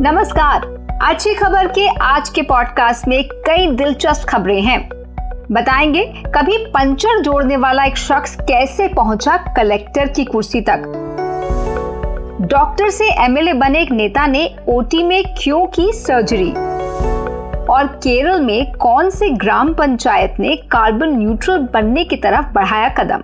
नमस्कार। अच्छी खबर के आज के पॉडकास्ट में कई दिलचस्प खबरें हैं। बताएँगे, कभी पंचर जोड़ने वाला एक शख्स कैसे पहुँचा कलेक्टर की कुर्सी तक? डॉक्टर से एमएलए बने एक नेता ने ओटी में क्यों की सर्जरी और केरल में कौन से ग्राम पंचायत ने कार्बन न्यूट्रल बनने की तरफ़ बढ़ाया कदम?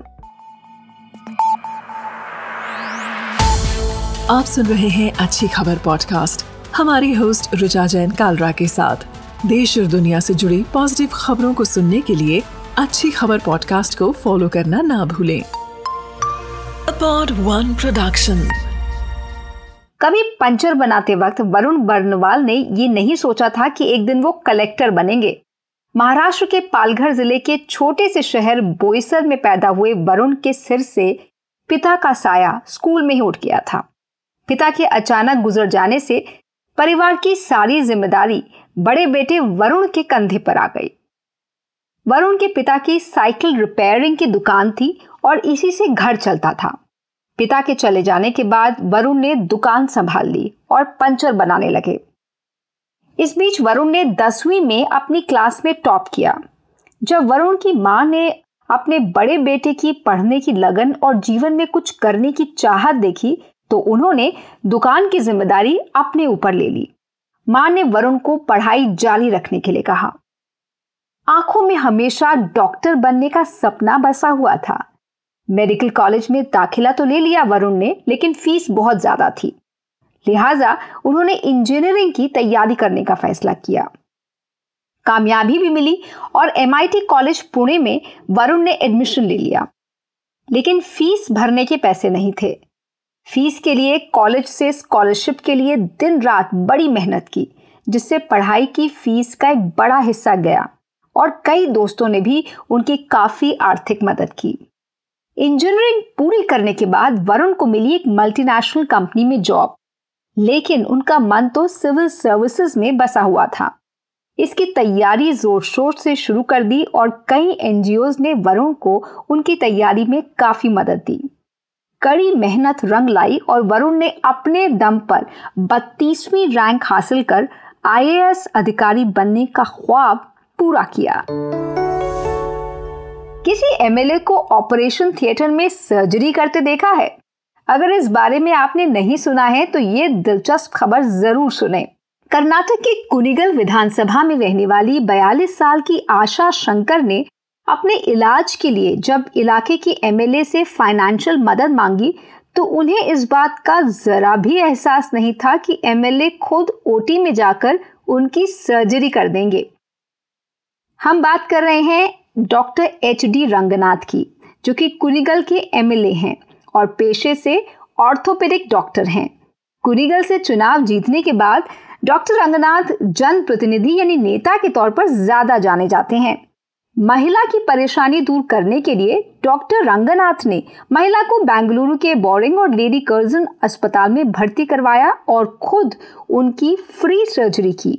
आप सुन रहे हैं अच्छी खबर पॉडकास्ट हमारी होस्ट रुचा जैन कालरा के साथ। देश और दुनिया से जुड़ी पॉजिटिव खबरों को सुनने के लिए अच्छी खबर पॉडकास्ट को फॉलो करना ना भूलें। वन प्रोडक्शन कभी पंचर बनाते वक्त वरुण बर्नवाल ने ये नहीं सोचा था कि एक दिन वो कलेक्टर बनेंगे। महाराष्ट्र के पालघर ज़िले के छोटे से शहर बोईसर में पैदा हुए वरुण के सिर से पिता का साया स्कूल में ही उठ गया था। पिता के अचानक गुजर जाने से परिवार की सारी ज़िम्मेदारी बड़े बेटे वरुण के कंधे पर आ गई। वरुण के पिता की साइकिल रिपेयरिंग की दुकान थी और इसी से घर चलता था। पिता के चले जाने के बाद वरुण ने दुकान संभाल ली और पंचर बनाने लगे। इस बीच वरुण ने दसवीं में अपनी क्लास में टॉप किया, जब वरुण की माँ ने अपने बड़े बेटे की पढ़ने की लगन और जीवन में कुछ करने की चाहत देखी तो उन्होंने दुकान की ज़िम्मेदारी अपने ऊपर ले ली। माँ ने वरुण को पढ़ाई जारी रखने के लिए कहा। आँखों में हमेशा डॉक्टर बनने का सपना बसा हुआ था। मेडिकल कॉलेज में दाखिला तो ले लिया वरुण ने, लेकिन फ़ीस बहुत ज़्यादा थी। लिहाजा उन्होंने इंजीनियरिंग की तैयारी करने का फैसला किया। कामयाबी भी मिली और एमआईटी कॉलेज पुणे में वरुण ने एडमिशन ले लिया। लेकिन फ़ीस भरने के पैसे नहीं थे। फ़ीस के लिए, कॉलेज से स्कॉलरशिप के लिए दिन रात बड़ी मेहनत की, जिससे पढ़ाई की फ़ीस का एक बड़ा हिस्सा गया। और कई दोस्तों ने भी उनकी काफ़ी आर्थिक मदद की। इंजीनियरिंग पूरी करने के बाद वरुण को मिली एक मल्टीनेशनल कंपनी में जॉब लेकिन उनका मन तो सिविल सर्विसेज़ में बसा हुआ था। इसकी तैयारी ज़ोर शोर से शुरू कर दी और कई एनजीओ ने वरुण को उनकी तैयारी में काफ़ी मदद दी। कड़ी मेहनत रंग लाई और वरुण ने अपने दम पर बत्तीसवीं रैंक हासिल कर आईएएस अधिकारी बनने का ख्वाब पूरा किया। किसी एमएलए को ऑपरेशन थिएटर में सर्जरी करते देखा है? अगर इस बारे में आपने नहीं सुना है तो ये दिलचस्प खबर ज़रूर सुने। कर्नाटक के कुनिगल विधानसभा में रहने वाली 42 साल की आशा शंकर ने अपने इलाज के लिए जब इलाके की एमएलए से फाइनेंशियल मदद मांगी तो उन्हें इस बात का जरा भी एहसास नहीं था कि एमएलए खुद ओटी में जाकर उनकी सर्जरी कर देंगे। हम बात कर रहे हैं डॉक्टर एच डी रंगनाथ की, जो कि कुनिगल के एमएलए हैं और पेशे से ऑर्थोपेडिक डॉक्टर हैं। कुनिगल से चुनाव जीतने के बाद डॉक्टर रंगनाथ जन प्रतिनिधि यानी नेता के तौर पर ज़्यादा जाने जाते हैं। महिला की परेशानी दूर करने के लिए डॉक्टर रंगनाथ ने महिला को बेंगलुरु के बोरिंग और लेडी कर्जन अस्पताल में भर्ती करवाया और खुद उनकी फ्री सर्जरी की।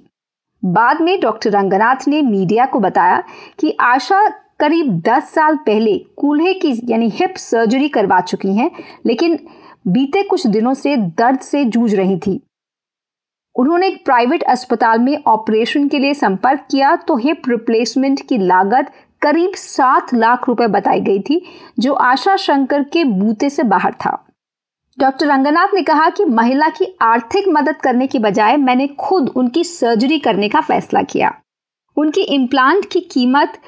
बाद में डॉक्टर रंगनाथ ने मीडिया को बताया कि आशा करीब 10 साल पहले कूल्हे की, यानी हिप सर्जरी करवा चुकी हैं, लेकिन बीते कुछ दिनों से दर्द से जूझ रही थी। उन्होंने एक प्राइवेट अस्पताल में ऑपरेशन के लिए संपर्क किया तो हिप रिप्लेसमेंट की लागत करीब सात लाख रुपए बताई गई थी, जो आशा शंकर के बूते से बाहर था। डॉक्टर रंगनाथ ने कहा कि महिला की आर्थिक मदद करने की बजाय मैंने खुद उनकी सर्जरी करने का फैसला किया। उनकी इम्प्लांट की कीमत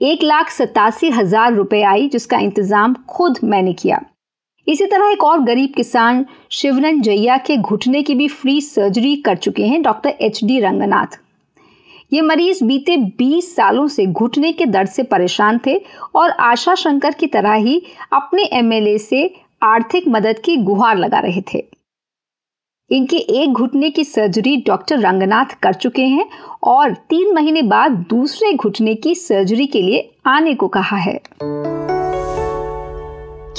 एक लाख सतासी हज़ार रुपए आई, जिसका इंतज़ाम खुद मैंने किया। इसी तरह एक और गरीब किसान शिवरन जैया के घुटने की भी फ्री सर्जरी कर चुके हैं डॉक्टर एच डी रंगनाथ। ये मरीज़ बीते 20 सालों से घुटने के दर्द से परेशान थे और आशा शंकर की तरह ही अपने एमएलए से आर्थिक मदद की गुहार लगा रहे थे। इनके एक घुटने की सर्जरी डॉक्टर रंगनाथ कर चुके हैं और तीन महीने बाद दूसरे घुटने की सर्जरी के लिए आने को कहा है।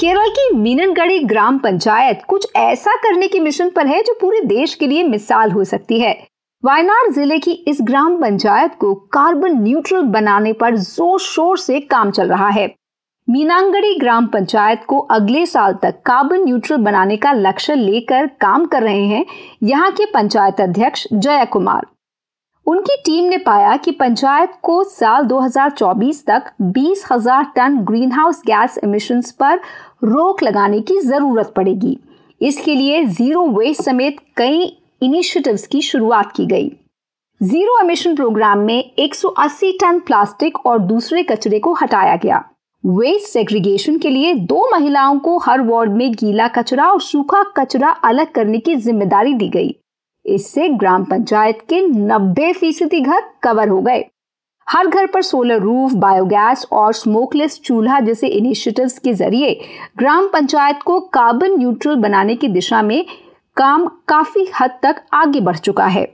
केरल की मीननगढ़ी ग्राम पंचायत कुछ ऐसा करने की मिशन पर है जो पूरे देश के लिए मिसाल हो सकती है। वायनाड ज़िले की इस ग्राम पंचायत को कार्बन न्यूट्रल बनाने पर ज़ोर शोर से काम चल रहा है। मीनांगड़ी ग्राम पंचायत को अगले साल तक कार्बन न्यूट्रल बनाने का लक्ष्य लेकर काम कर रहे हैं। यहाँ के पंचायत अध्यक्ष जया कुमार। उनकी टीम ने पाया कि पंचायत को साल 2024 तक बीस हज़ार ton greenhouse gas emissions पर रोक लगाने की ज़रूरत पड़ेगी। इसके लिए ज़ीरो वेस्ट समेत कई इनिशिएटिव्स की शुरुआत की गई। ज़ीरो एमिशन प्रोग्राम में 180 टन प्लास्टिक और दूसरे कचरे को हटाया गया। वेस्ट सेग्रीगेशन के लिए दो महिलाओं को हर वार्ड में गीला कचरा और सूखा कचरा अलग करने की ज़िम्मेदारी दी गई। इससे ग्राम पंचायत के 90 फ़ीसदी घर कवर हो गए। हर घर पर सोलर रूफ बायोगैस और स्मोकलेस चूल्हा जैसे इनिशिएटिव्स के ज़रिए ग्राम पंचायत को कार्बन न्यूट्रल बनाने की दिशा में काम काफ़ी हद तक आगे बढ़ चुका है।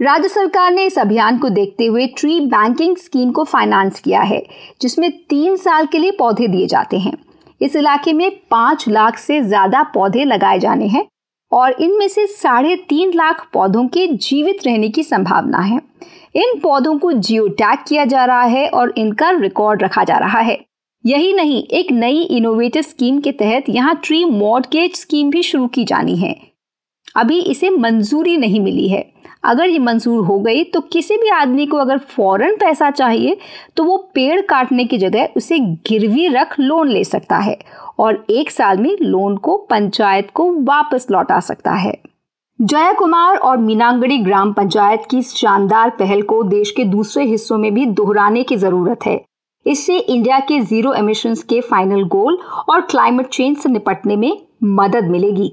राज्य सरकार ने इस अभियान को देखते हुए ट्री बैंकिंग स्कीम को फाइनेंस किया है, जिसमें तीन साल के लिए पौधे दिए जाते हैं। इस इलाके में पाँच लाख से ज़्यादा पौधे लगाए जाने हैं। और इनमें से साढ़े तीन लाख पौधों के जीवित रहने की संभावना है। इन पौधों को जियो टैग किया जा रहा है और इनका रिकॉर्ड रखा जा रहा है। यही नहीं, एक नई इनोवेटिव स्कीम के तहत यहाँ ट्री मॉडगेज स्कीम भी शुरू की जानी है। अभी इसे मंजूरी नहीं मिली है। अगर ये मंजूर हो गई तो किसी भी आदमी को अगर फ़ौरन पैसा चाहिए तो वो पेड़ काटने की जगह उसे गिरवी रख लोन ले सकता है और एक साल में लोन को पंचायत को वापस लौटा सकता है। जया कुमार और मीनांगड़ी ग्राम पंचायत की शानदार पहल को देश के दूसरे हिस्सों में भी दोहराने की ज़रूरत है। इससे इंडिया के ज़ीरो एमिशंस के फाइनल गोल और क्लाइमेट चेंज से निपटने में मदद मिलेगी।